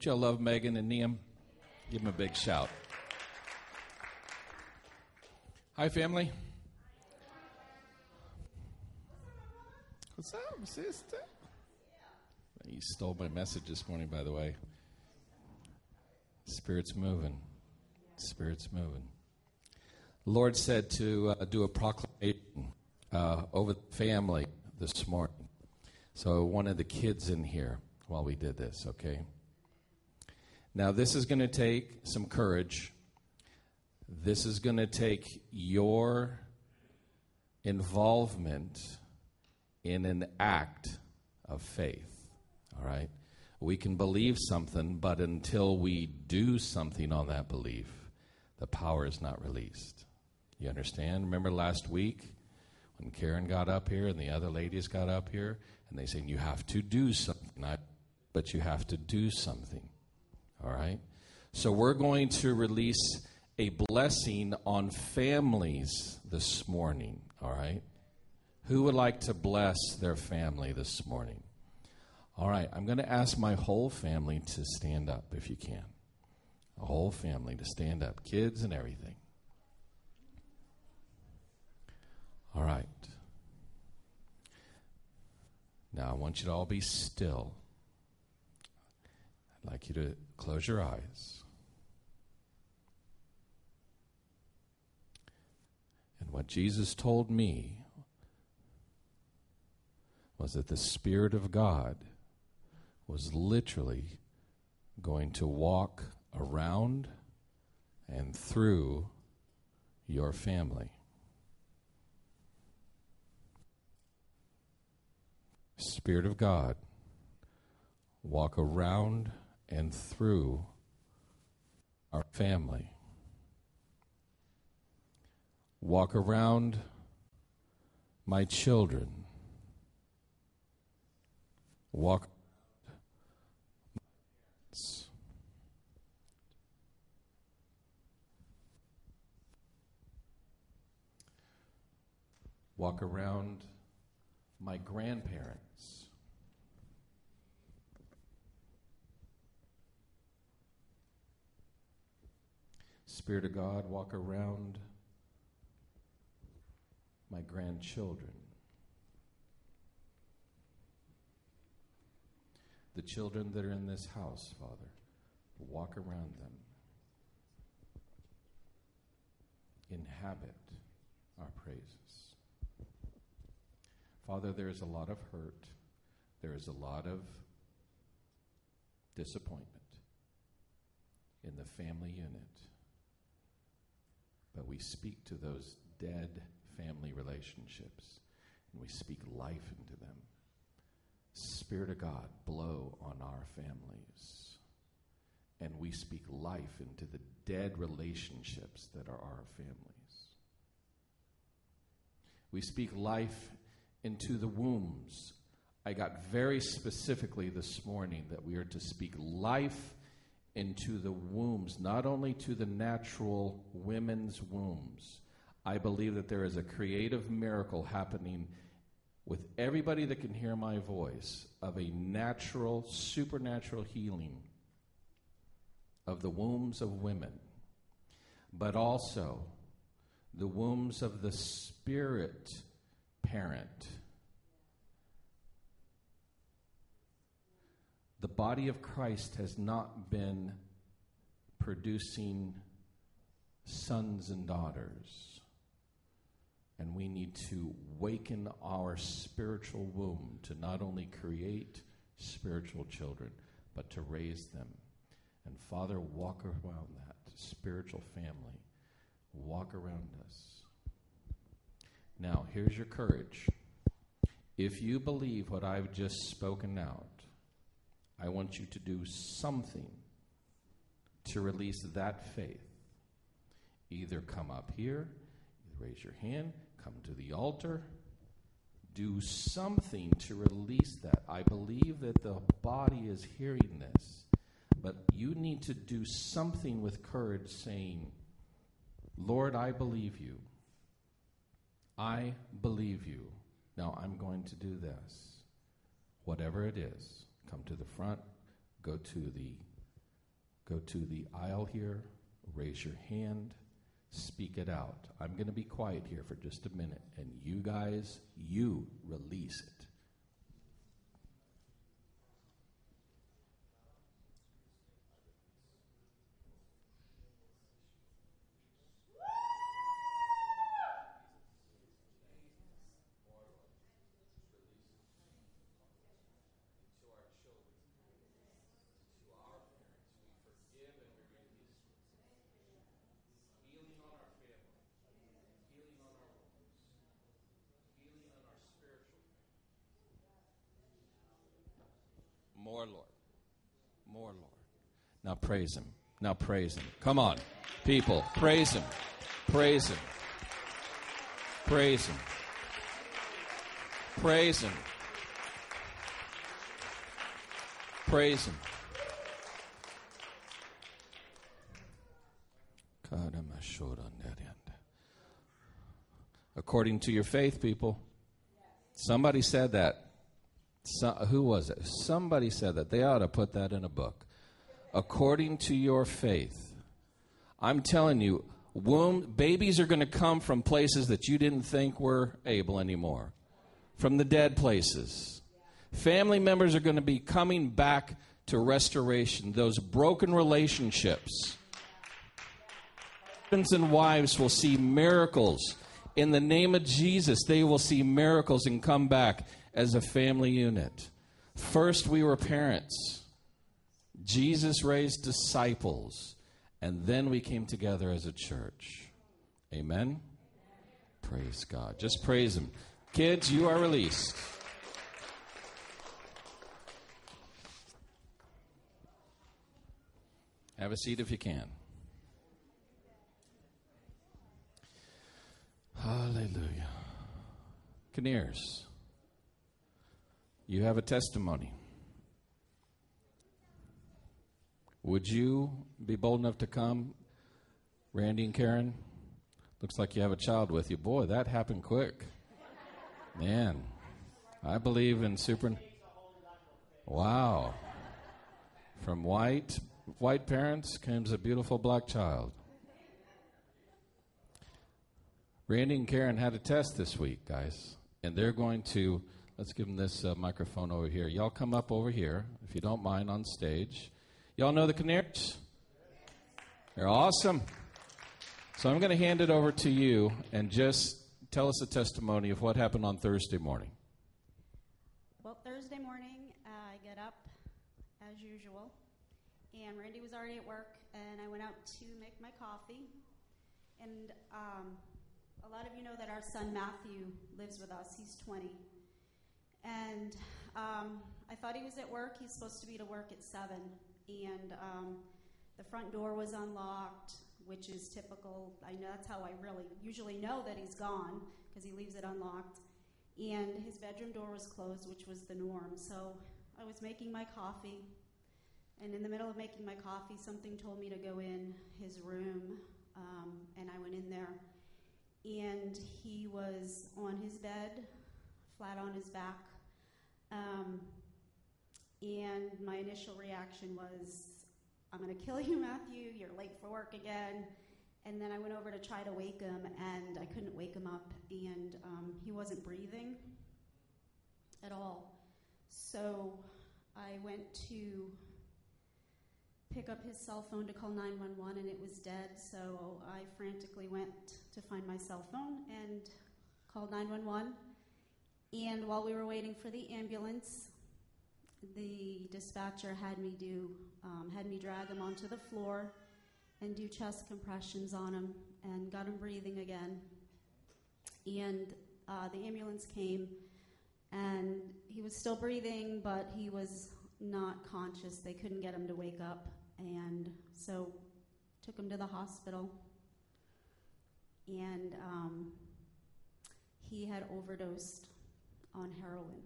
Don't y'all love Megan and Neum? Give them a big shout. Hi, family. What's up, sister? You stole my message this morning, by the way. Spirit's moving. Spirit's moving. Lord said to uh, do a proclamation uh, over the family this morning. So, one of the kids in here while we did this, okay? Now, this is going to take some courage. This is going to take your involvement in an act of faith, all right? We can believe something, but until we do something on that belief, the power is not released. You understand? Remember last week when Karen got up here and the other ladies got up here and they saying you have to do something, I, but you have to do something. All right? So we're going to release a blessing on families this morning. All right? Who would like to bless their family this morning? All right, I'm going to ask my whole family to stand up if you can. A whole family to stand up, kids and everything. All right. Now I want you to all be still. I'd like you to close your eyes. And what Jesus told me was that the Spirit of God was literally going to walk around and through your family. Spirit of God, walk around and through our family. Walk around my children. Walk walk around my grandparents. Spirit of God, walk around my grandchildren. The children that are in this house, Father, walk around them. Inhabit our praises. Father, there is a lot of hurt, there is a lot of disappointment in the family unit. But we speak to those dead family relationships and we speak life into them. Spirit of God, blow on our families. And we speak life into the dead relationships that are our families. We speak life into the wombs. I got very specifically this morning that we are to speak life into the wombs, not only to the natural women's wombs. I believe that there is a creative miracle happening with everybody that can hear my voice of a natural, supernatural healing of the wombs of women, but also the wombs of the spirit parent. The body of Christ has not been producing sons and daughters. And we need to waken our spiritual womb to not only create spiritual children, but to raise them. And Father, walk around that spiritual family. Walk around us. Now, here's your courage. If you believe what I've just spoken out, I want you to do something to release that faith. Either come up here, raise your hand, come to the altar, do something to release that. I believe that the body is hearing this, but you need to do something with courage saying, Lord, I believe you. I believe you. Now I'm going to do this. Whatever it is, come to the front, go to the go to the aisle here, raise your hand, speak it out. I'm going to be quiet here for just a minute, and you guys, you release it. More, Lord. More, Lord. Now praise Him. Now praise Him. Come on, people. Praise Him. Praise Him. Praise Him. Praise Him. Praise Him. According to your faith, people. Somebody said that. So, who was it? Somebody said that. They ought to put that in a book. According to your faith. I'm telling you, womb babies are going to come from places that you didn't think were able anymore. From the dead places. Family members are going to be coming back to restoration. Those broken relationships. Husbands and wives will see miracles. In the name of Jesus, they will see miracles and come back as a family unit. First, we were parents. Jesus raised disciples. And then we came together as a church. Amen? Praise God. Just praise Him. Kids, you are released. Have a seat if you can. Hallelujah. Kinnears. You have a testimony. Would you be bold enough to come, Randy and Karen? Looks like you have a child with you. Boy, that happened quick. Man, I believe in super. Wow. From white white parents comes a beautiful black child. Randy and Karen had a test this week, guys, and they're going to Let's give them this uh, microphone over here. Y'all come up over here, if you don't mind, on stage. Y'all know the Kinnears? They're awesome. So I'm going to hand it over to you and just tell us a testimony of what happened on Thursday morning. Well, Thursday morning, uh, I get up as usual, and Randy was already at work, and I went out to make my coffee. And um, a lot of you know that our son Matthew lives with us. He's 20. And um, I thought he was at work. He's supposed to be to work at 7. And um, the front door was unlocked, which is typical. I know that's how I really usually know that he's gone because he leaves it unlocked. And his bedroom door was closed, which was the norm. So I was making my coffee. And in the middle of making my coffee, something told me to go in his room. Um, and I went in there. And he was on his bed, flat on his back, um, and my initial reaction was, I'm going to kill you, Matthew. You're late for work again. And then I went over to try to wake him, and I couldn't wake him up, and um, he wasn't breathing at all. So I went to pick up his cell phone to call 911, and it was dead. So I frantically went to find my cell phone and called 911. And while we were waiting for the ambulance, the dispatcher had me do um, had me drag him onto the floor and do chest compressions on him and got him breathing again. And uh, the ambulance came, and he was still breathing, but he was not conscious. They couldn't get him to wake up, and so took him to the hospital. And um, he had overdosed on heroin.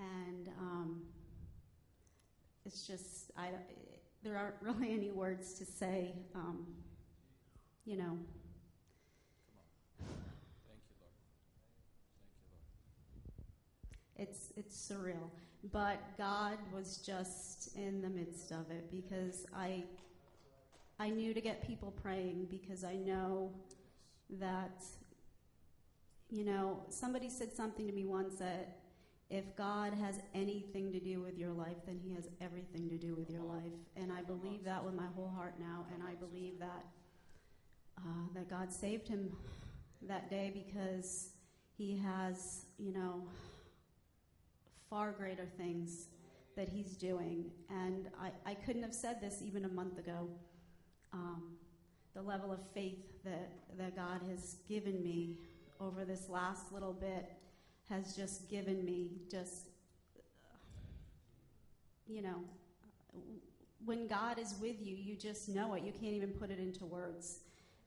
And um, it's just, I, there aren't really any words to say, um, you know. It's it's surreal. But God was just in the midst of it because I I knew to get people praying because I know that you know, somebody said something to me once that if God has anything to do with your life, then He has everything to do with your life. And I believe that with my whole heart now. And I believe that uh, that God saved him that day because He has, you know, far greater things that He's doing. And I, I couldn't have said this even a month ago. Um, the level of faith that, that God has given me over this last little bit has just given me just, uh, you know, when God is with you, you just know it. You can't even put it into words.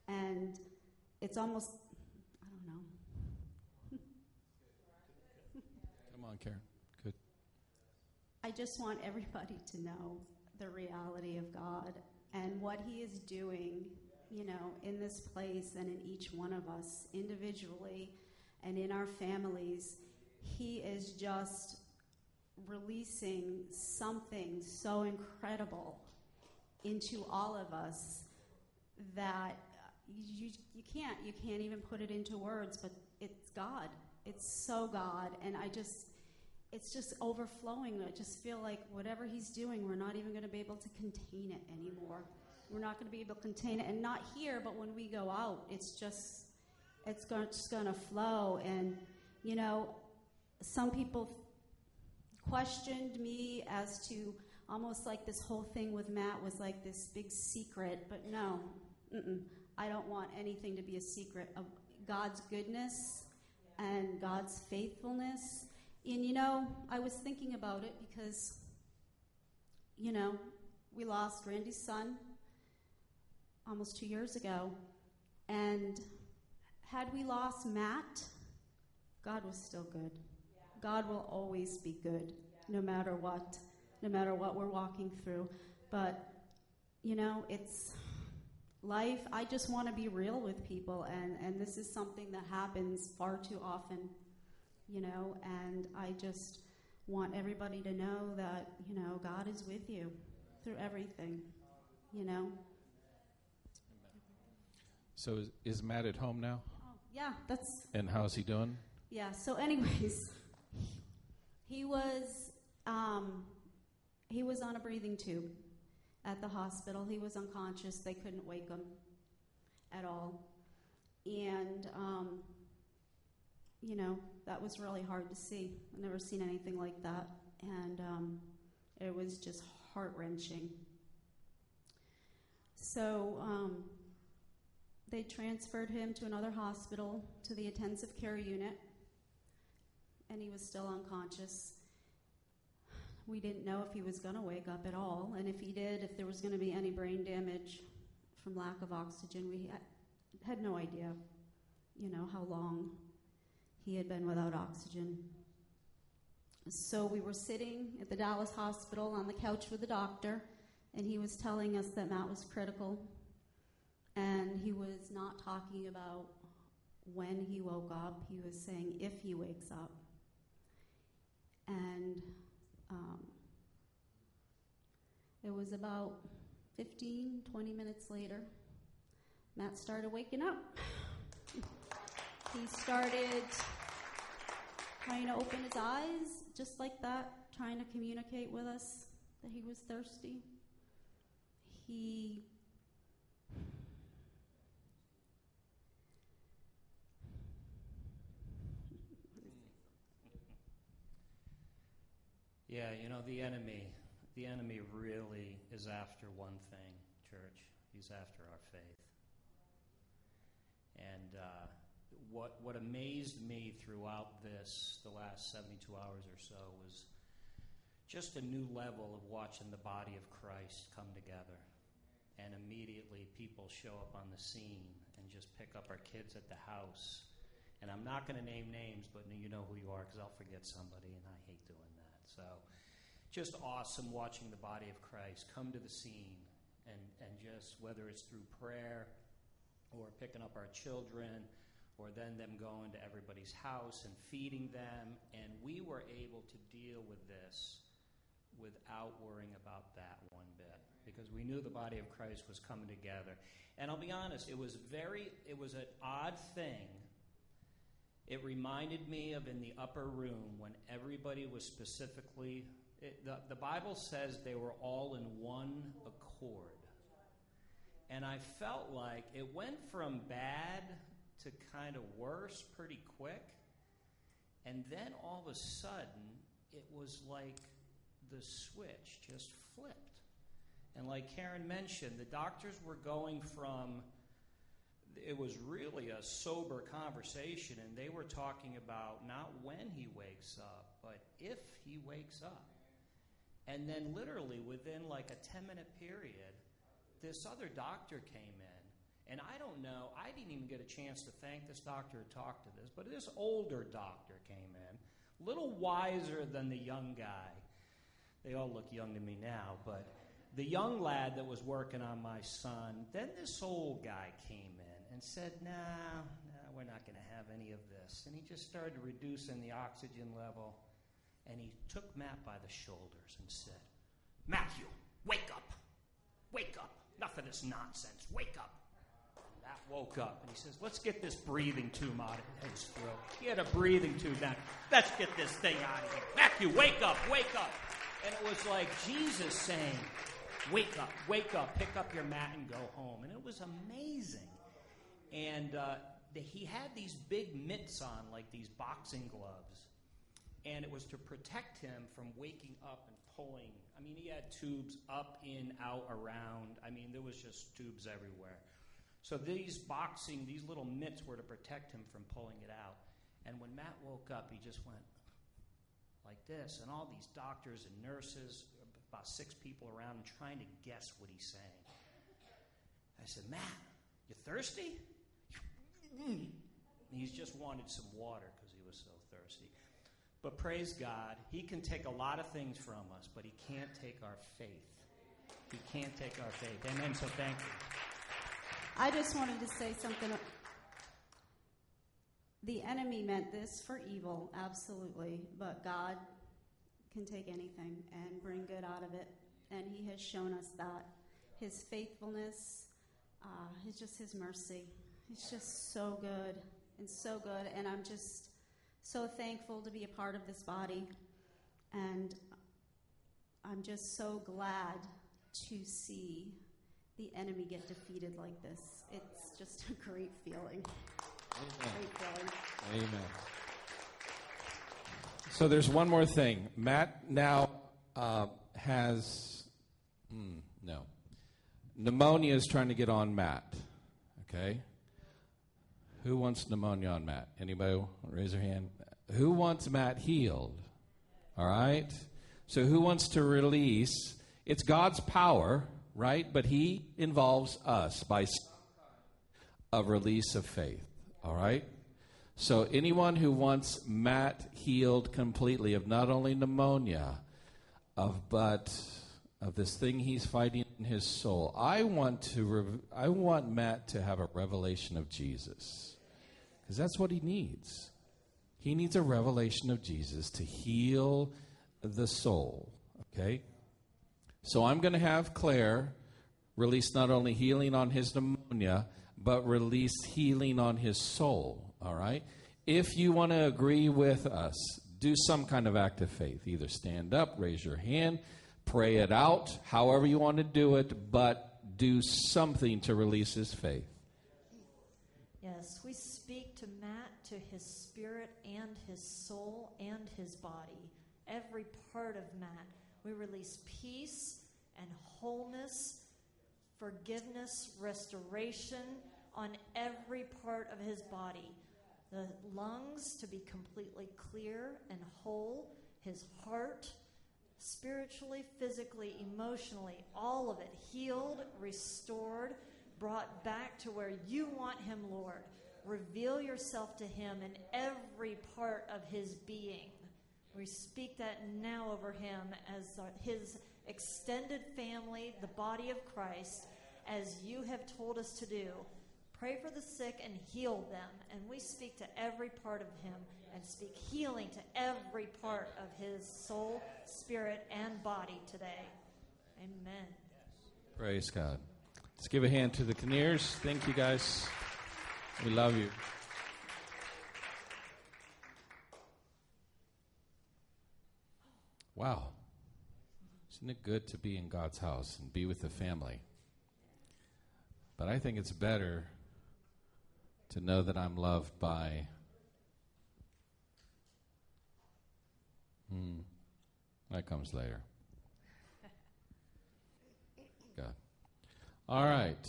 And it's almost, I don't know. Come on, Karen. Good. I just want everybody to know the reality of God and what He is doing, you know, in this place and in each one of us individually and in our families. He is just releasing something so incredible into all of us that you, you can't you can't even put it into words but it's god it's so god and i just it's just overflowing i just feel like whatever he's doing we're not even going to be able to contain it anymore we're not going to be able to contain it and not here but when we go out it's just it's going, just going to flow and you know some people questioned me as to almost like this whole thing with matt was like this big secret but no. I don't want anything to be a secret of God's goodness and God's faithfulness. And you know, I was thinking about it because, you know, we lost Randy's son almost two years ago. And had we lost Matt, God was still good. God will always be good, no matter what, no matter what we're walking through. But, you know, it's life i just want to be real with people and and this is something that happens far too often you know and i just want everybody to know that you know god is with you through everything you know So is, is Matt at home now? Yeah that's And how's he doing? yeah so anyways he was um, he was on a breathing tube at the hospital. He was unconscious. They couldn't wake him at all. And, um, you know, that was really hard to see. I've never seen anything like that. And um, it was just heart wrenching. So um, they transferred him to another hospital, to the intensive care unit, and he was still unconscious we didn't know if he was going to wake up at all, and if he did, if there was going to be any brain damage from lack of oxygen. We had, no idea, you know, how long he had been without oxygen. So we were sitting at the Dallas hospital on the couch with the doctor, and he was telling us that Matt was critical, and he was not talking about when he woke up. He was saying if he wakes up. And um, it was about 15, 20 minutes later, Matt started waking up. he started trying to open his eyes, just like that, trying to communicate with us that he was thirsty. He Yeah, you know, the enemy, the enemy really is after one thing, church. He's after our faith. And uh, what, what amazed me throughout this, the last 72 hours or so, was just a new level of watching the body of Christ come together. And immediately people show up on the scene and just pick up our kids at the house. And I'm not going to name names, but you know who you are because I'll forget somebody, and I hate doing that. So just awesome watching the body of Christ come to the scene and, and just whether it's through prayer or picking up our children or then them going to everybody's house and feeding them. And we were able to deal with this without worrying about that one bit because we knew the body of Christ was coming together. And I'll be honest, it was very, it was an odd thing. It reminded me of in the upper room when everybody was specifically, it, the, the Bible says they were all in one accord. And I felt like it went from bad to kind of worse pretty quick. And then all of a sudden, it was like the switch just flipped. And like Karen mentioned, the doctors were going from, it was really a sober conversation, and they were talking about not when he wakes up, but if he wakes up. And then, literally, within like a 10 minute period, this other doctor came in. And I don't know, I didn't even get a chance to thank this doctor or talk to this, but this older doctor came in, little wiser than the young guy. They all look young to me now, but the young lad that was working on my son, then this old guy came in and said, Nah, nah we're not going to have any of this. And he just started reducing the oxygen level. And he took Matt by the shoulders and said, Matthew, wake up. Wake up. Enough of this nonsense. Wake up. And Matt woke up and he says, Let's get this breathing tube out of his throat. He had a breathing tube now. Let's get this thing out of here. Matthew, wake up. Wake up. And it was like Jesus saying, Wake up, wake up, pick up your mat and go home. And it was amazing. And uh, the, he had these big mitts on, like these boxing gloves. And it was to protect him from waking up and pulling. I mean, he had tubes up, in, out, around. I mean, there was just tubes everywhere. So these boxing, these little mitts were to protect him from pulling it out. And when Matt woke up, he just went like this. And all these doctors and nurses about six people around him trying to guess what he's saying. I said, Matt, you thirsty? And he's just wanted some water because he was so thirsty. But praise God, he can take a lot of things from us, but he can't take our faith. He can't take our faith. Amen. So thank you. I just wanted to say something. The enemy meant this for evil, absolutely, but God can take anything and bring good out of it. And He has shown us that. His faithfulness, uh, His just His mercy. He's just so good and so good. And I'm just so thankful to be a part of this body. And I'm just so glad to see the enemy get defeated like this. It's just a great feeling. Amen. Great feeling. Amen. So there's one more thing. Matt now uh, has mm, no pneumonia is trying to get on Matt. Okay. Who wants pneumonia on Matt? Anybody? Raise their hand. Who wants Matt healed? All right. So who wants to release? It's God's power, right? But He involves us by a release of faith. All right. So, anyone who wants Matt healed completely of not only pneumonia, of but of this thing he's fighting in his soul, I want to. Rev- I want Matt to have a revelation of Jesus, because that's what he needs. He needs a revelation of Jesus to heal the soul. Okay. So I'm going to have Claire release not only healing on his pneumonia, but release healing on his soul. All right? If you want to agree with us, do some kind of act of faith. Either stand up, raise your hand, pray it out, however you want to do it, but do something to release his faith. Yes, we to his spirit and his soul and his body, every part of Matt. We release peace and wholeness, forgiveness, restoration on every part of his body the lungs to be completely clear and whole, his heart, spiritually, physically, emotionally, all of it healed, restored, brought back to where you want him, Lord. Reveal yourself to him in every part of his being. We speak that now over him as his extended family, the body of Christ, as you have told us to do pray for the sick and heal them. And we speak to every part of him and speak healing to every part of his soul, spirit, and body today. Amen. Praise God. Let's give a hand to the Kinnears. Thank you, guys. We love you. Wow. Isn't it good to be in God's house and be with the family? But I think it's better to know that I'm loved by. Hmm. That comes later. God. All right.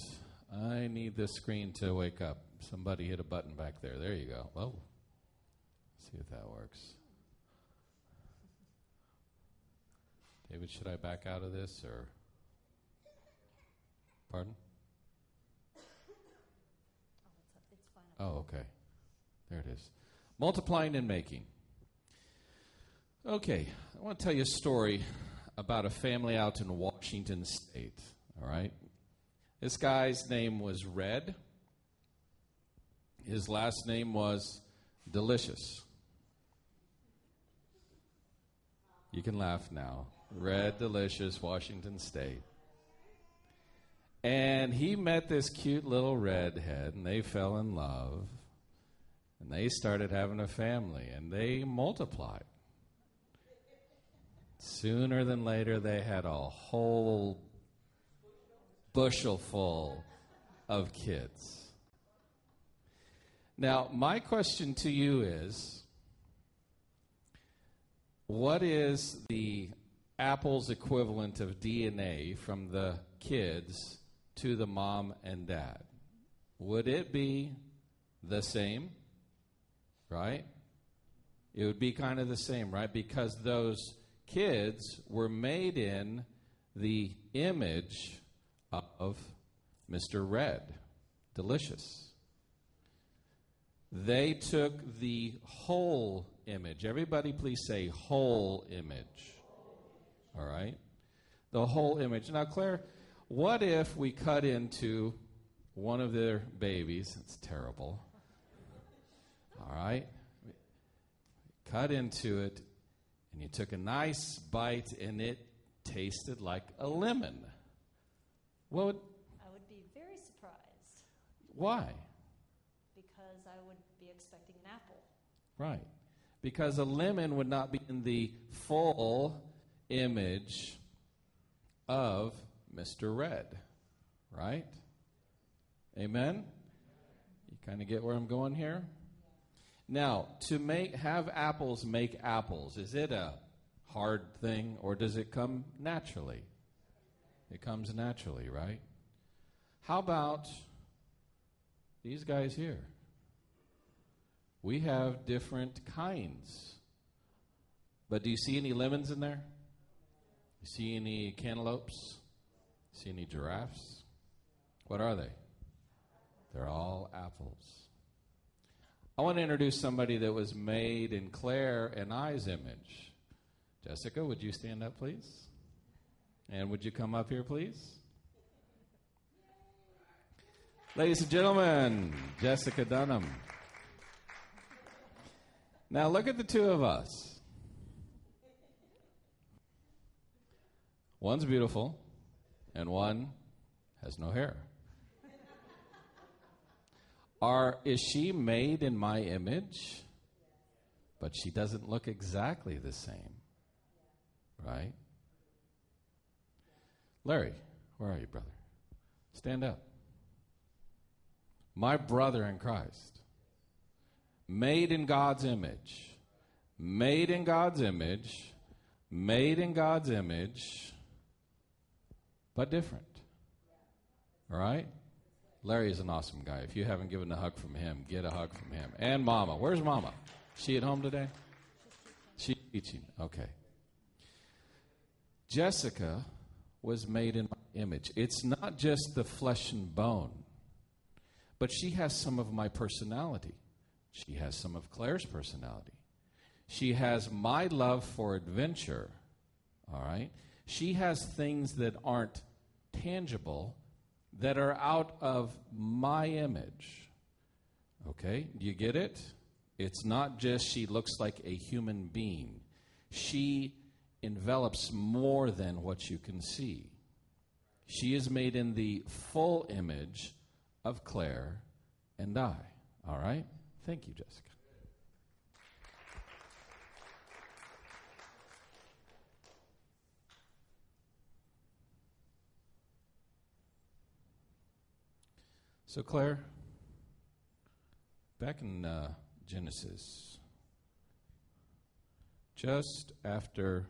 I need this screen to wake up. Somebody hit a button back there. There you go. Oh. See if that works. David, should I back out of this or. Pardon? Oh, okay. There it is. Multiplying and making. Okay, I want to tell you a story about a family out in Washington State. All right? This guy's name was Red. His last name was Delicious. You can laugh now. Red Delicious, Washington State. And he met this cute little redhead, and they fell in love. And they started having a family, and they multiplied. Sooner than later, they had a whole bushel full of kids. Now, my question to you is what is the Apple's equivalent of DNA from the kids to the mom and dad? Would it be the same? Right? It would be kind of the same, right? Because those kids were made in the image of Mr. Red. Delicious. They took the whole image. Everybody, please say whole image. All right? The whole image. Now, Claire, what if we cut into one of their babies? It's terrible. All right? Cut into it, and you took a nice bite, and it tasted like a lemon. What would, I would be very surprised why? because I would be expecting an apple. Right. Because a lemon would not be in the full image of Mr. Red. Right? Amen? You kind of get where I'm going here? Now, to make have apples make apples, is it a hard thing or does it come naturally? It comes naturally, right? How about these guys here? We have different kinds. But do you see any lemons in there? You see any cantaloupes? See any giraffes? What are they? They're all apples. I want to introduce somebody that was made in Claire and I's image. Jessica, would you stand up, please? And would you come up here, please? Ladies and gentlemen, Jessica Dunham. Now look at the two of us. One's beautiful, and one has no hair. Are is she made in my image? But she doesn't look exactly the same. Right? Larry, where are you, brother? Stand up. My brother in Christ. Made in God's image. Made in God's image. Made in God's image. But different. All right? Larry is an awesome guy. If you haven't given a hug from him, get a hug from him. And Mama. Where's Mama? She at home today? She's teaching. Okay. Jessica was made in my image. It's not just the flesh and bone, but she has some of my personality. She has some of Claire's personality. She has my love for adventure. All right? She has things that aren't tangible, that are out of my image. Okay, do you get it? It's not just she looks like a human being, she envelops more than what you can see. She is made in the full image of Claire and I. All right? Thank you, Jessica. So, Claire, back in uh, Genesis, just after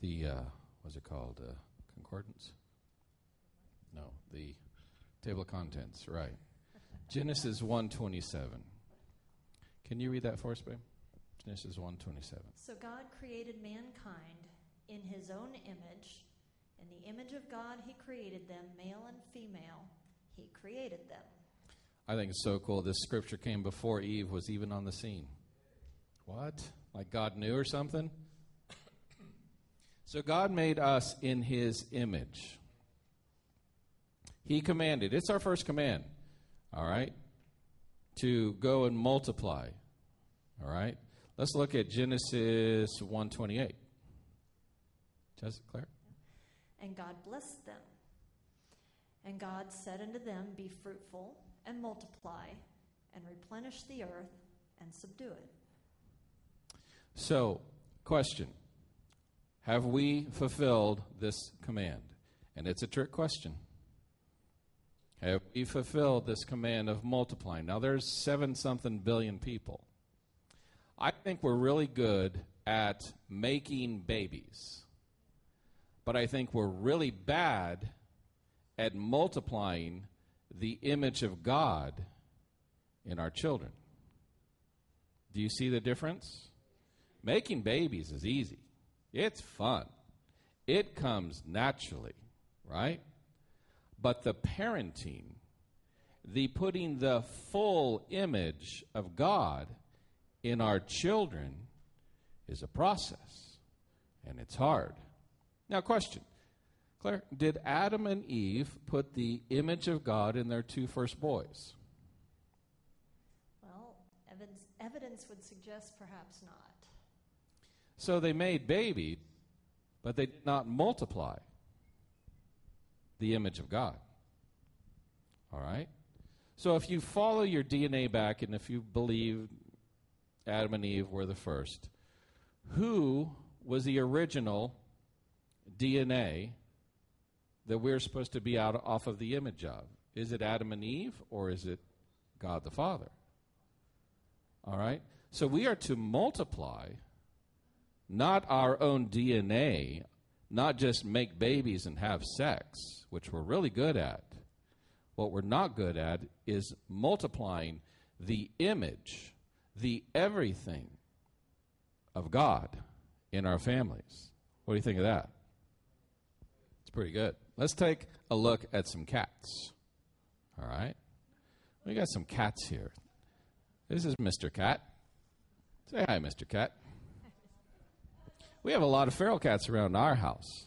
the, uh, what's it called, uh, concordance? No, the table of contents, right. Genesis 127. Can you read that for us, babe? Genesis 127. So God created mankind in his own image. In the image of God, he created them, male and female. He created them. I think it's so cool. This scripture came before Eve was even on the scene. What? Like God knew or something? so God made us in his image. He commanded, it's our first command, all right, to go and multiply. All right? Let's look at Genesis 128. Jessica, Claire? And God blessed them. And God said unto them, Be fruitful and multiply and replenish the earth and subdue it. So, question Have we fulfilled this command? And it's a trick question. Have we fulfilled this command of multiplying? Now, there's seven something billion people. I think we're really good at making babies, but I think we're really bad at multiplying the image of God in our children. Do you see the difference? Making babies is easy, it's fun, it comes naturally, right? But the parenting, the putting the full image of God in our children is a process, and it's hard. Now, question Claire, did Adam and Eve put the image of God in their two first boys? Well, evidence, evidence would suggest perhaps not. So they made baby, but they did not multiply the image of God. All right? So if you follow your DNA back and if you believe Adam and Eve were the first, who was the original DNA that we're supposed to be out off of the image of? Is it Adam and Eve or is it God the Father? All right? So we are to multiply not our own DNA, not just make babies and have sex, which we're really good at. What we're not good at is multiplying the image, the everything of God in our families. What do you think of that? It's pretty good. Let's take a look at some cats. All right? We got some cats here. This is Mr. Cat. Say hi, Mr. Cat. We have a lot of feral cats around our house.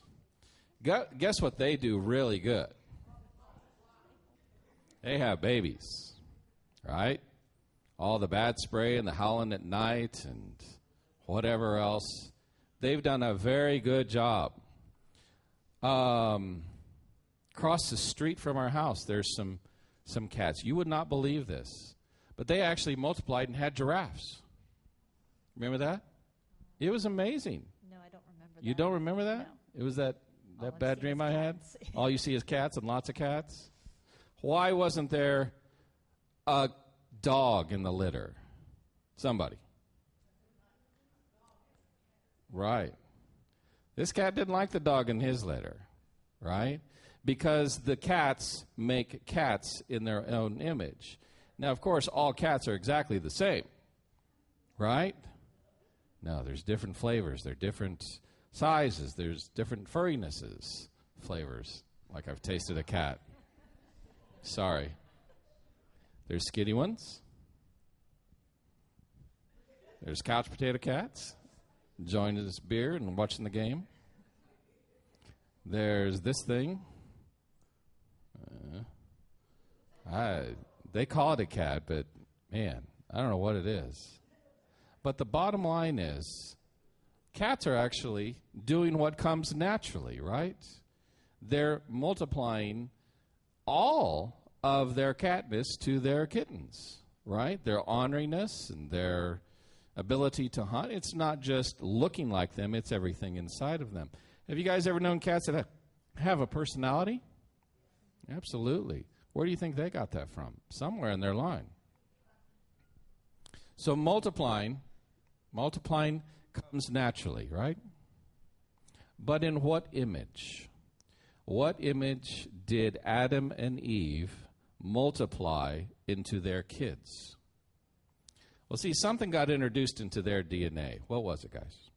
Guess what they do really good? They have babies, right? All the bad spray and the howling at night and whatever else. They've done a very good job. Um, across the street from our house, there's some some cats. You would not believe this, but they actually multiplied and had giraffes. Remember that? It was amazing. No, I don't remember You that. don't remember that? No. It was that that bad dream I had. All you see is cats and lots of cats. Why wasn't there a dog in the litter? Somebody. Right. This cat didn't like the dog in his litter, right? Because the cats make cats in their own image. Now, of course, all cats are exactly the same, right? No, there's different flavors. There are different sizes. There's different furrinesses, flavors. Like I've tasted a cat. Sorry. There's skinny ones. There's couch potato cats enjoying this beer and watching the game. There's this thing. Uh, I, they call it a cat, but man, I don't know what it is. But the bottom line is cats are actually doing what comes naturally, right? They're multiplying all of their catness to their kittens, right? Their orneriness and their ability to hunt. It's not just looking like them, it's everything inside of them. Have you guys ever known cats that have a personality? Absolutely. Where do you think they got that from? Somewhere in their line. So multiplying, multiplying comes naturally, right? But in what image? What image did Adam and Eve multiply into their kids? Well, see, something got introduced into their DNA. What was it, guys?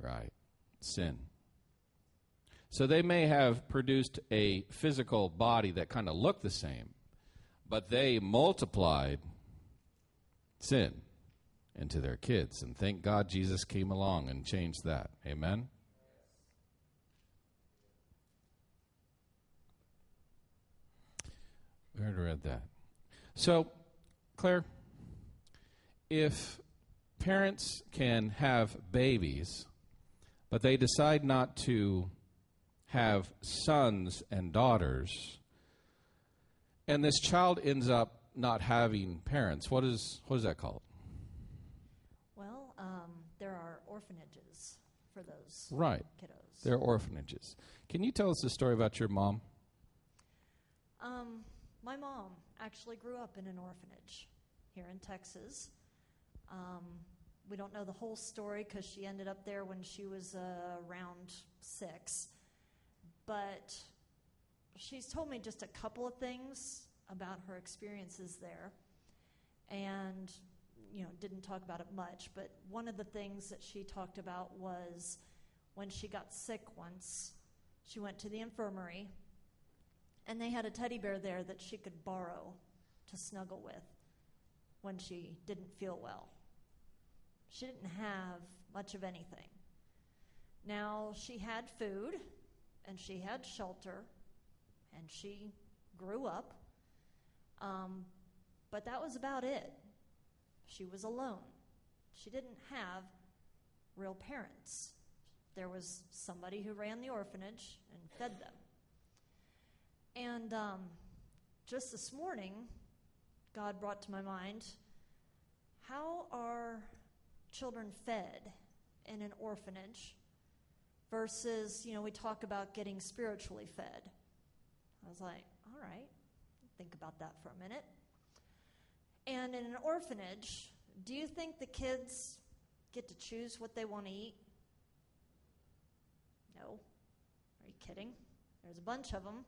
Right. Sin. So they may have produced a physical body that kind of looked the same, but they multiplied sin into their kids. And thank God Jesus came along and changed that. Amen? We already read that. So, Claire, if parents can have babies, but they decide not to have sons and daughters, and this child ends up not having parents, what is what is that called? Well, um, there are orphanages for those Right. kiddos. They're orphanages. Can you tell us a story about your mom? Um, my mom actually grew up in an orphanage here in Texas. Um, we don't know the whole story because she ended up there when she was uh, around six. But she's told me just a couple of things about her experiences there. And, you know, didn't talk about it much. But one of the things that she talked about was when she got sick once, she went to the infirmary and they had a teddy bear there that she could borrow to snuggle with when she didn't feel well. She didn't have much of anything. Now, she had food and she had shelter and she grew up, um, but that was about it. She was alone. She didn't have real parents. There was somebody who ran the orphanage and fed them. And um, just this morning, God brought to my mind how are children fed in an orphanage versus, you know, we talk about getting spiritually fed. I was like, all right, think about that for a minute. And in an orphanage, do you think the kids get to choose what they want to eat? No. Are you kidding? There's a bunch of them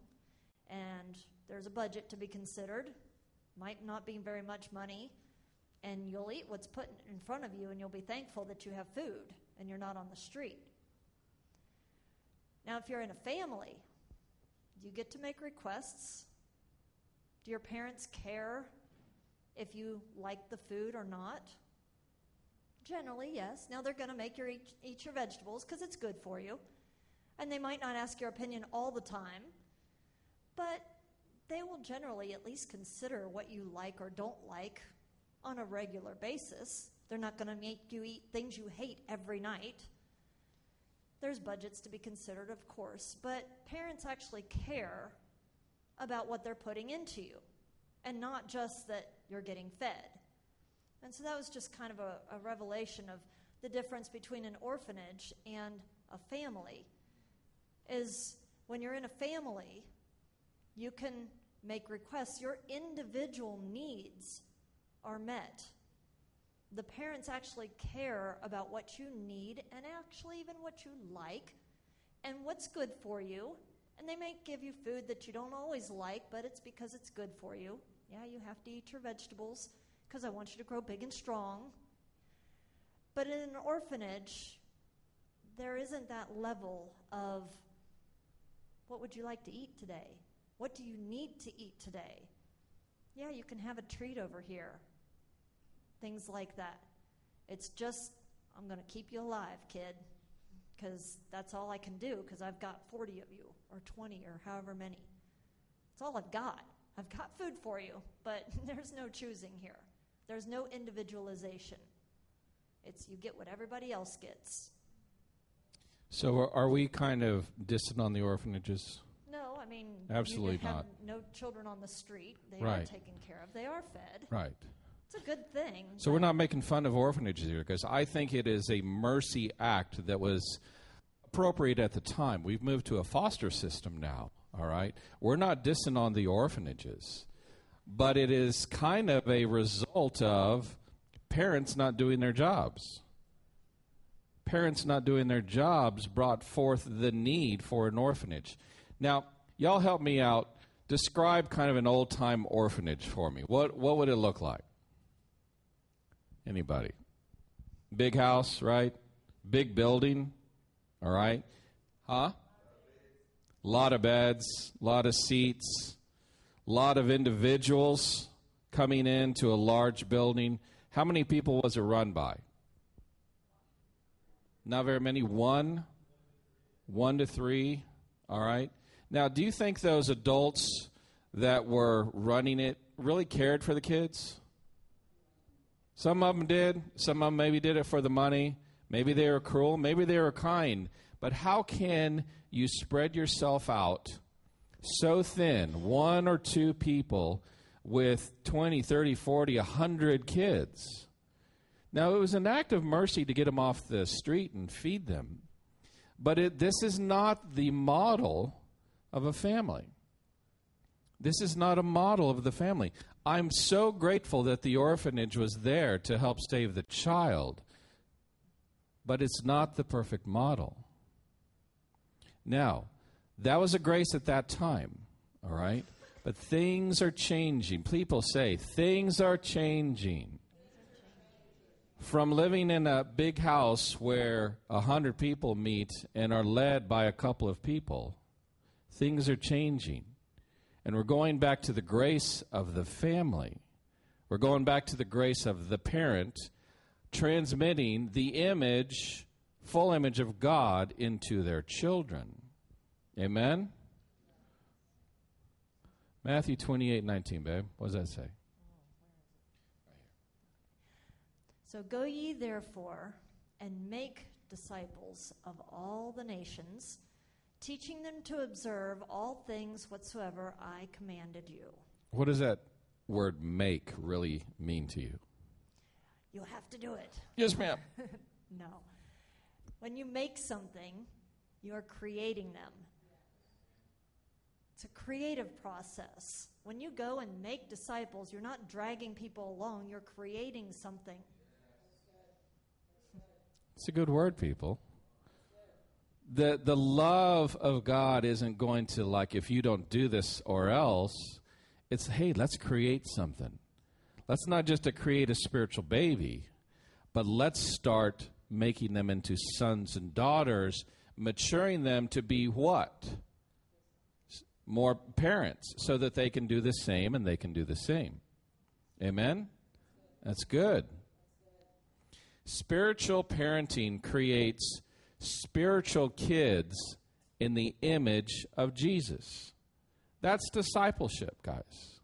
and there's a budget to be considered. Might not be very much money, and you'll eat what's put in front of you, and you'll be thankful that you have food and you're not on the street. Now, if you're in a family, do you get to make requests? Do your parents care if you like the food or not? Generally, yes. Now they're going to make you eat, eat your vegetables because it's good for you. And they might not ask your opinion all the time, but they will generally at least consider what you like or don't like on a regular basis. They're not going to make you eat things you hate every night. There's budgets to be considered, of course, but parents actually care about what they're putting into you and not just that you're getting fed. And so that was just kind of a, a revelation of the difference between an orphanage and a family. Is when you're in a family, you can make requests. Your individual needs are met. The parents actually care about what you need and actually even what you like and what's good for you. And they may give you food that you don't always like, but it's because it's good for you. Yeah, you have to eat your vegetables because I want you to grow big and strong. But in an orphanage, there isn't that level of what would you like to eat today? What do you need to eat today? Yeah, you can have a treat over here. Things like that. It's just, I'm going to keep you alive, kid, because that's all I can do because I've got 40 of you or 20 or however many. It's all I've got. I've got food for you, but there's no choosing here. There's no individualization. It's you get what everybody else gets. So are, are we kind of distant on the orphanages? I mean, Absolutely not. no children on the street. They Right. are taken care of. They are fed. Right. It's a good thing. So we're not making fun of orphanages here because I think it is a mercy act that was appropriate at the time. We've moved to a foster system now, all right? We're not dissing on the orphanages, but it is kind of a result of parents not doing their jobs. Parents not doing their jobs brought forth the need for an orphanage. Now, y'all help me out. Describe kind of an old time orphanage for me. What, what would it look like? Anybody? Big house, right? Big building, all right? Huh? Lot of beds, lot of seats, lot of individuals coming into a large building. How many people was it run by? Not very many. One, one to three. All right. Now, do you think those adults that were running it really cared for the kids? Some of them did. Some of them maybe did it for the money. Maybe they were cruel. Maybe they were kind. But how can you spread yourself out so thin, one or two people with 20, 30, 40, 100 kids? Now, it was an act of mercy to get them off the street and feed them. But it, this is not the model of a family. This is not a model of the family. I'm so grateful that the orphanage was there to help save the child, but it's not the perfect model. Now, that was a grace at that time, all right? But things are changing. People say things are changing. From living in a big house where a hundred people meet and are led by a couple of people, things are changing. And we're going back to the grace of the family. We're going back to the grace of the parent transmitting the image, full image of God into their children. Amen? Matthew 28 19, babe. What does that say? So go ye therefore and make disciples of all the nations, teaching them to observe all things whatsoever I commanded you. What does that word make really mean to you? You have to do it. Yes, ma'am. No. When you make something, you are creating them. It's a creative process. When you go and make disciples, you're not dragging people along, you're creating something. It's a good word, people. The the love of God isn't going to like if you don't do this or else. It's hey, let's create something. Let's not just to create a spiritual baby, but let's start making them into sons and daughters, maturing them to be what? More parents, so that they can do the same and they can do the same. Amen? That's good. Spiritual parenting creates spiritual kids in the image of Jesus. That's discipleship, guys.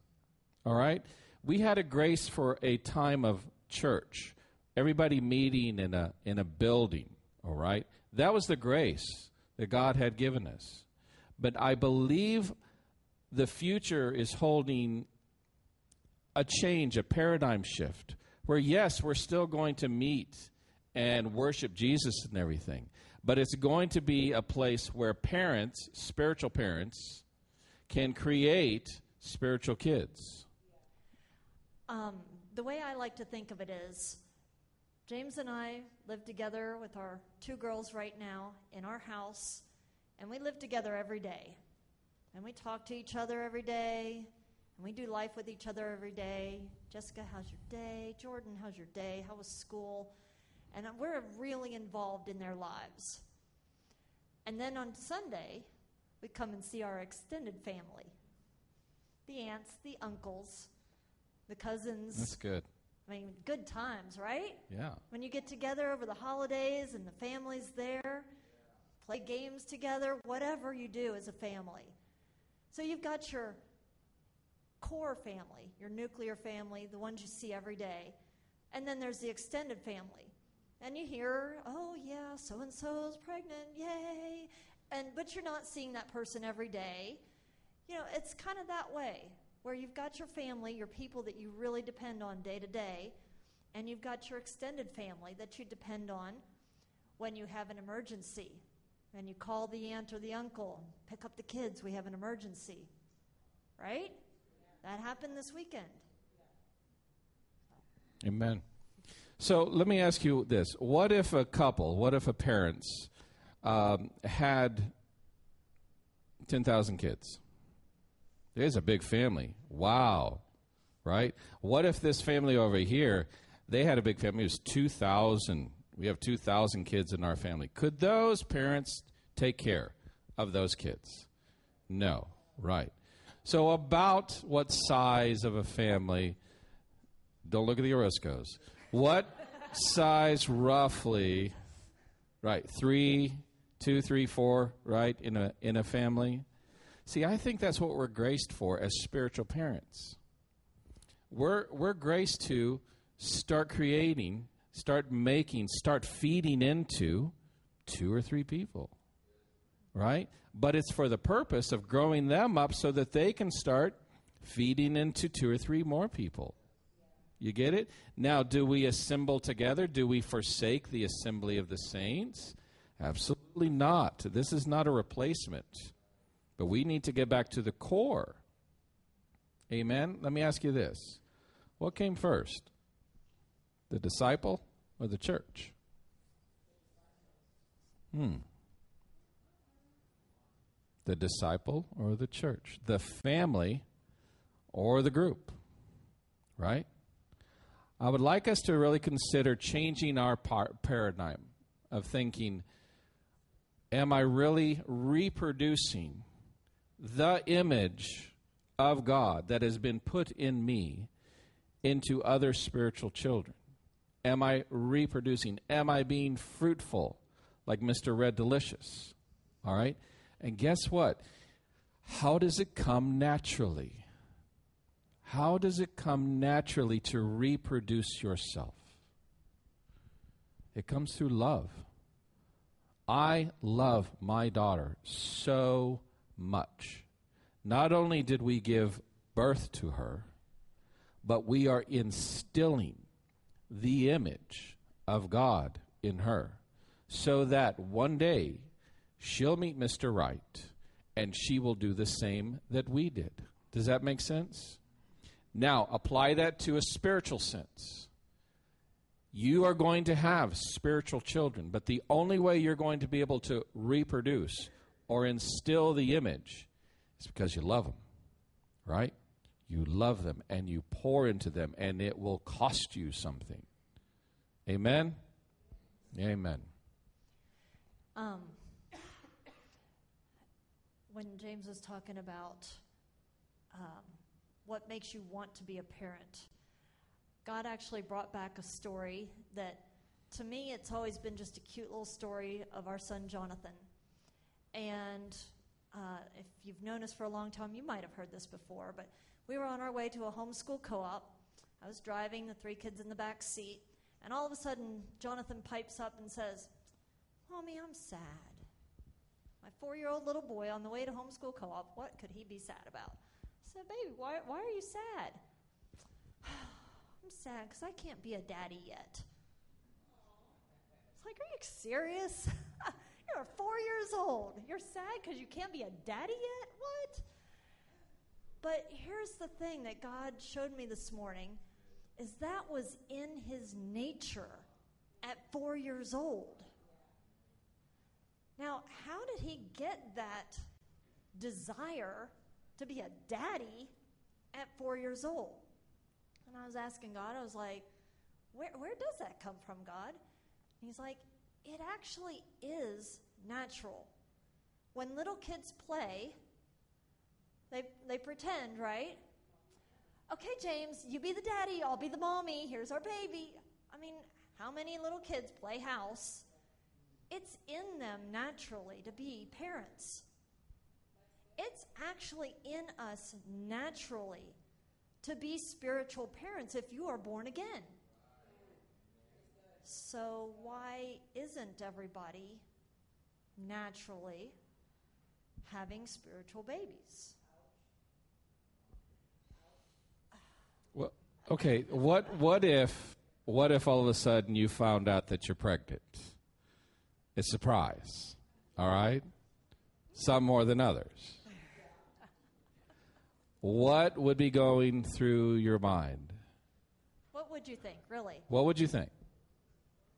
All right? We had a grace for a time of church, everybody meeting in a, in a building, all right? That was the grace that God had given us. But I believe the future is holding a change, a paradigm shift, where yes, we're still going to meet and worship Jesus and everything, but it's going to be a place where parents, spiritual parents, can create spiritual kids. Um, the way I like to think of it is James and I live together with our two girls right now in our house, and we live together every day. And we talk to each other every day, and we do life with each other every day. Jessica, how's your day? Jordan, how's your day? How was school? And we're really involved in their lives. And then on Sunday, we come and see our extended family the aunts, the uncles, the cousins. That's good. I mean, good times, right? Yeah. When you get together over the holidays and the family's there, play games together, whatever you do as a family. So you've got your core family, your nuclear family, the ones you see every day. And then there's the extended family. And you hear, oh, yeah, so and so's pregnant, yay. And, but you're not seeing that person every day. You know, it's kind of that way where you've got your family, your people that you really depend on day to day, and you've got your extended family that you depend on when you have an emergency. And you call the aunt or the uncle, pick up the kids, we have an emergency. Right? That happened this weekend. Amen. So let me ask you this: What if a couple, what if a parents um, had ten thousand kids? There's a big family. Wow, right? What if this family over here, they had a big family? It was two thousand. We have two thousand kids in our family. Could those parents take care of those kids? No, right? So about what size of a family? Don't look at the Orozcos. What size roughly? Right, three, two, three, four. Right in a in a family. See, I think that's what we're graced for as spiritual parents. We're we're graced to start creating, start making, start feeding into two or three people. Right? But it's for the purpose of growing them up so that they can start feeding into two or three more people. You get it? Now, do we assemble together? Do we forsake the assembly of the saints? Absolutely not. This is not a replacement. But we need to get back to the core. Amen? Let me ask you this What came first? The disciple or the church? Hmm. The disciple or the church? The family or the group? Right? I would like us to really consider changing our par- paradigm of thinking Am I really reproducing the image of God that has been put in me into other spiritual children? Am I reproducing? Am I being fruitful like Mr. Red Delicious? All right? And guess what? How does it come naturally? How does it come naturally to reproduce yourself? It comes through love. I love my daughter so much. Not only did we give birth to her, but we are instilling the image of God in her so that one day she'll meet Mr. Right and she will do the same that we did. Does that make sense? Now, apply that to a spiritual sense. You are going to have spiritual children, but the only way you're going to be able to reproduce or instill the image is because you love them, right? You love them and you pour into them, and it will cost you something. Amen? Amen. Um, when James was talking about um, what makes you want to be a parent. God actually brought back a story that, to me, it's always been just a cute little story of our son Jonathan. And uh, if you've known us for a long time, you might have heard this before, but we were on our way to a homeschool co op. I was driving, the three kids in the back seat, and all of a sudden, Jonathan pipes up and says, Mommy, I'm sad. My four year old little boy on the way to homeschool co op, what could he be sad about? Said, Baby, why, why are you sad? I'm sad because I can't be a daddy yet. It's like, Are you serious? You're four years old. You're sad because you can't be a daddy yet? What? But here's the thing that God showed me this morning is that was in his nature at four years old. Now, how did he get that desire to be a daddy at four years old. And I was asking God, I was like, where, where does that come from, God? And he's like, it actually is natural. When little kids play, they, they pretend, right? Okay, James, you be the daddy, I'll be the mommy, here's our baby. I mean, how many little kids play house? It's in them naturally to be parents it's actually in us naturally to be spiritual parents if you are born again. So, why isn't everybody naturally having spiritual babies? Well, okay. What what if what if all of a sudden you found out that you're pregnant? It's a surprise. All right. Some more than others. What would be going through your mind? What would you think, really? What would you think?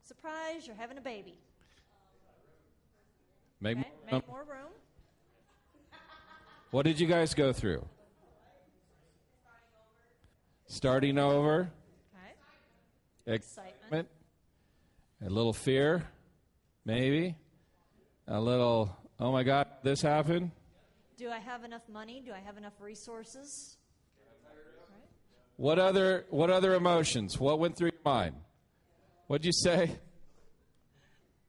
Surprise, you're having a baby. Make, Okay, more- make more room. what did you guys go through? Starting over. Okay. Excitement. A little fear, maybe. A little, oh my God, this happened. Do I have enough money? Do I have enough resources? What other what other emotions? What went through your mind? What'd you say?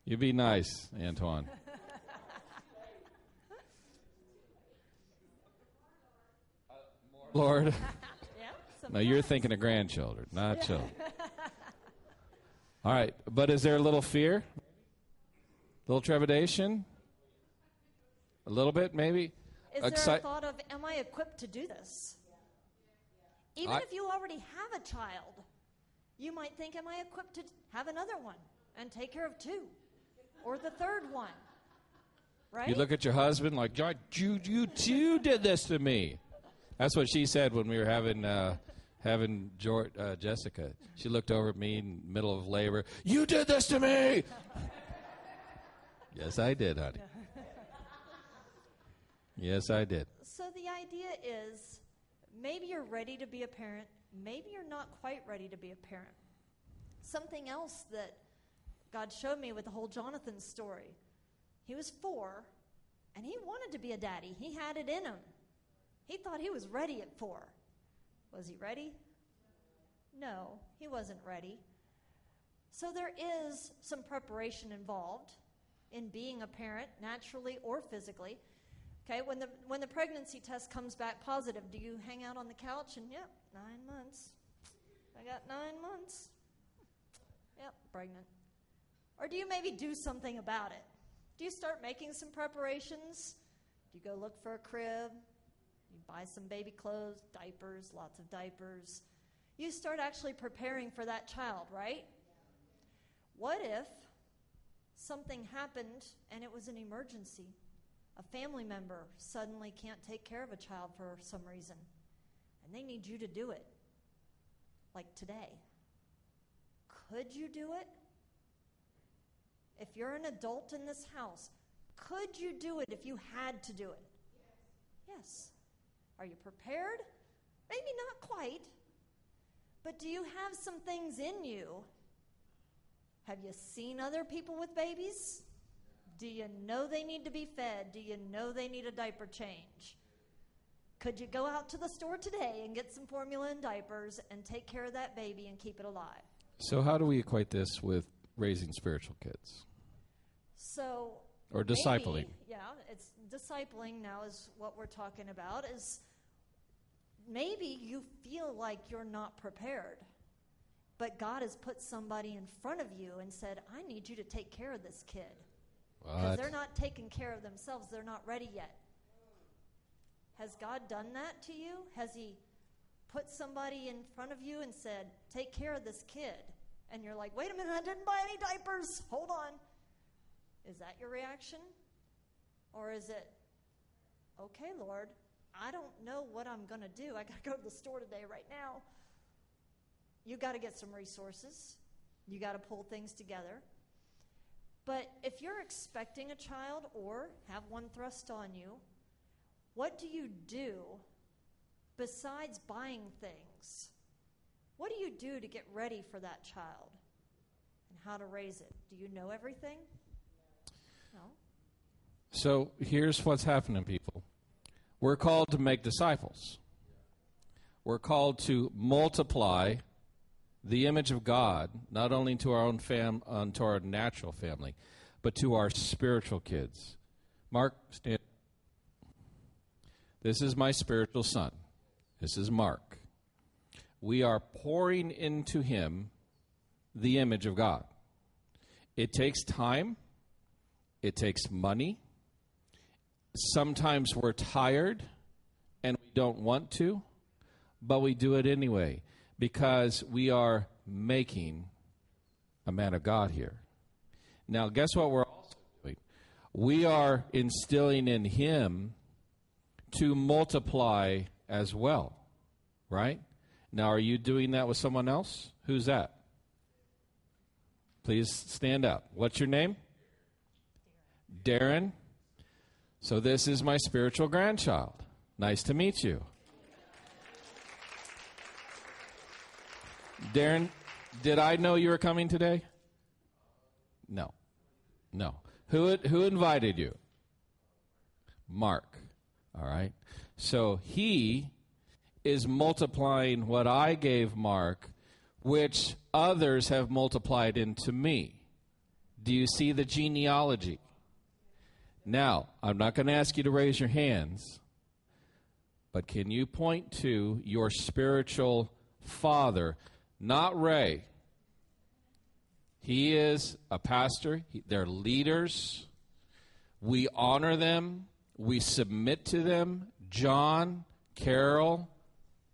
You be nice, Antoine. Lord. Yeah. some No, you're thinking of grandchildren, not children. All right, but is there a little fear? A little trepidation? A little bit, maybe? Is there a thought of, am I equipped to do this? Even I- if you already have a child, you might think, am I equipped to have another one and take care of two or the third one? Right? You look at your husband like, "God, you, you, too did this to me. That's what she said when we were having uh, having Jor- uh, Jessica. She looked over at me in the middle of labor. You did this to me. yes, I did, honey. Yes, I did. so the idea is maybe you're ready to be a parent, maybe you're not quite ready to be a parent. Something else that God showed me with the whole Jonathan story. He was four, and he wanted to be a daddy. He had it in him. He thought he was ready at four. Was he ready? No, he wasn't ready. So there is some preparation involved in being a parent, naturally or physically. Okay, when the when the pregnancy test comes back positive, do you hang out on the couch and yep, nine months. I got nine months. Yep, pregnant. Or do you maybe do something about it? Do you start making some preparations? Do you go look for a crib? You buy some baby clothes, diapers, lots of diapers. You start actually preparing for that child, right? What if something happened and it was an emergency? A family member suddenly can't take care of a child for some reason, and they need you to do it, like today. Could you do it? If you're an adult in this house, could you do it if you had to do it? Yes. yes. Are you prepared? Maybe not quite. But do you have some things in you? Have you seen other people with babies? Do you know they need to be fed? Do you know they need a diaper change? Could you go out to the store today and get some formula and diapers and take care of that baby and keep it alive? So, how do we equate this with raising spiritual kids So or discipling? Maybe, yeah, it's discipling now is what we're talking about is maybe you feel like you're not prepared. But God has put somebody in front of you and said, "I need you to take care of this kid." Because they're not taking care of themselves. They're not ready yet. Has God done that to you? Has He put somebody in front of you and said, Take care of this kid? And you're like, Wait a minute, I didn't buy any diapers. Hold on. Is that your reaction? Or is it, Okay, Lord, I don't know what I'm going to do. I got to go to the store today, right now. You got to get some resources, you got to pull things together. But if you're expecting a child or have one thrust on you, what do you do besides buying things? What do you do to get ready for that child and how to raise it? Do you know everything? No. So here's what's happening, people. We're called to make disciples. We're called to multiply the image of God, not only to our own fam, uh, to our natural family, but to our spiritual kids. Mark, stand. This is my spiritual son. This is Mark. we are pouring into him the image of God. It takes time, it takes money. Sometimes we're tired and we don't want to, but we do it anyway because we are making a man of God here. Now, guess what we're also doing? We are instilling in him to multiply as well, right? Now, are you doing that with someone else? Who's that? Please stand up. What's your name? Darren. So, this is my spiritual grandchild. Nice to meet you. Darren, did I know you were coming today? No. No. Who, who invited you? Mark. All right. So he is multiplying what I gave Mark, which others have multiplied into me. Do you see the genealogy? Now, I'm not going to ask you to raise your hands, but can you point to your spiritual father? Not Ray. He is a pastor, he, they're leaders. We honor them, we submit to them. John, Carol,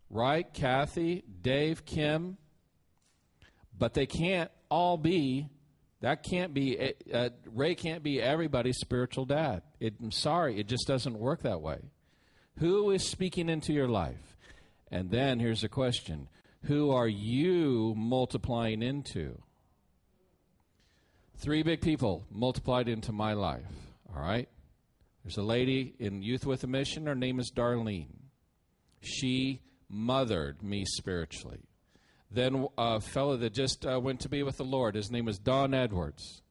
right? Kathy, Dave, Kim. But they can't all be, that can't be, uh, Ray can't be everybody's spiritual dad. It, I'm sorry, it just doesn't work that way. Who is speaking into your life? And then here's a question Who are you multiplying into? Three big people multiplied into my life, all right? There's a lady in Youth with a Mission. Her name is Darlene. She mothered me spiritually. Then a fellow that just uh, went to be with the Lord, his name was Don Edwards.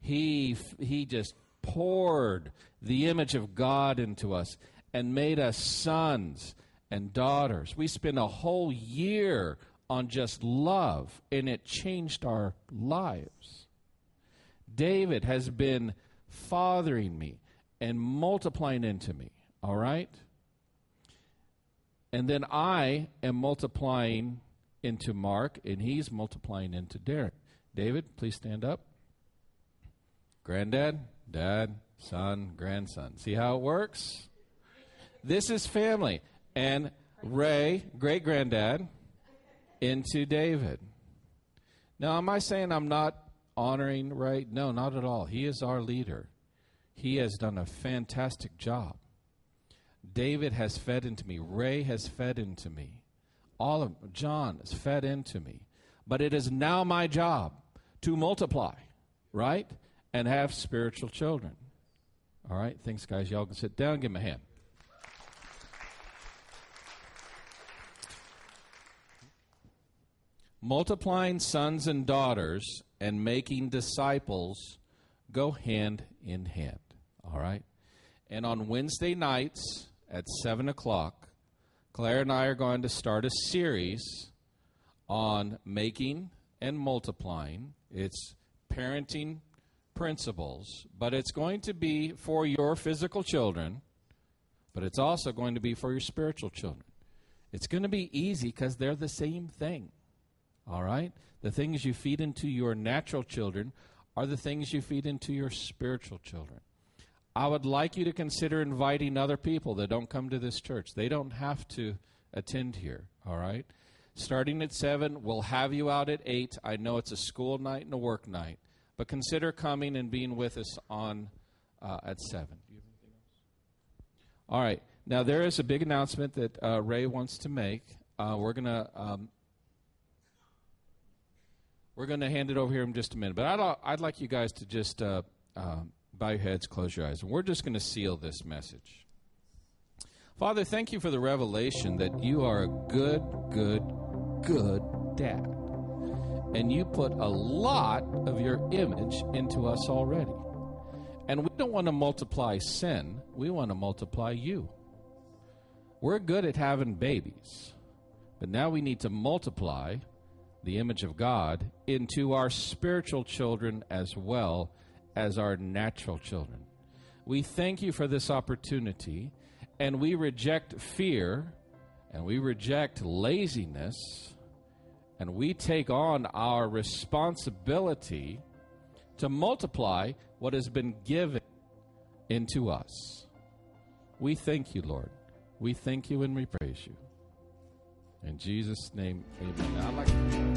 He, he just poured the image of God into us and made us sons and daughters. We spent a whole year on just love, and it changed our lives. David has been fathering me and multiplying into me, all right? And then I am multiplying into Mark, and he's multiplying into Derek. David, please stand up. Granddad, dad, son, grandson. See how it works? This is family. And Ray, great granddad, into David. Now, am I saying I'm not honoring Ray? No, not at all. He is our leader. He has done a fantastic job. David has fed into me. Ray has fed into me. All of John has fed into me. But it is now my job to multiply, right? And have spiritual children. All right, thanks, guys. Y'all can sit down. Give them a hand. Multiplying sons and daughters and making disciples go hand in hand. All right? And on Wednesday nights, at 7 o'clock, Claire and I are going to start a series on making and multiplying. It's parenting principles, but it's going to be for your physical children, but it's also going to be for your spiritual children. It's going to be easy because they're the same thing. All right? The things you feed into your natural children are the things you feed into your spiritual children. I would like you to consider inviting other people that don't come to this church. They don't have to attend here, all right? Starting at 7, we'll have you out at 8. I know it's a school night and a work night, but consider coming and being with us on uh, at 7. All right. Now, there is a big announcement that uh, Ray wants to make. Uh, we're going to. Um, we're going to hand it over here in just a minute, but I'd, I'd like you guys to just uh, um, bow your heads, close your eyes, and we're just going to seal this message. Father, thank you for the revelation that you are a good, good, good dad. And you put a lot of your image into us already. And we don't want to multiply sin, we want to multiply you. We're good at having babies, but now we need to multiply the image of God into our spiritual children as well as our natural children. We thank you for this opportunity, and we reject fear and we reject laziness and we take on our responsibility to multiply what has been given into us. We thank you, Lord. We thank you and we praise you. In Jesus' name, amen.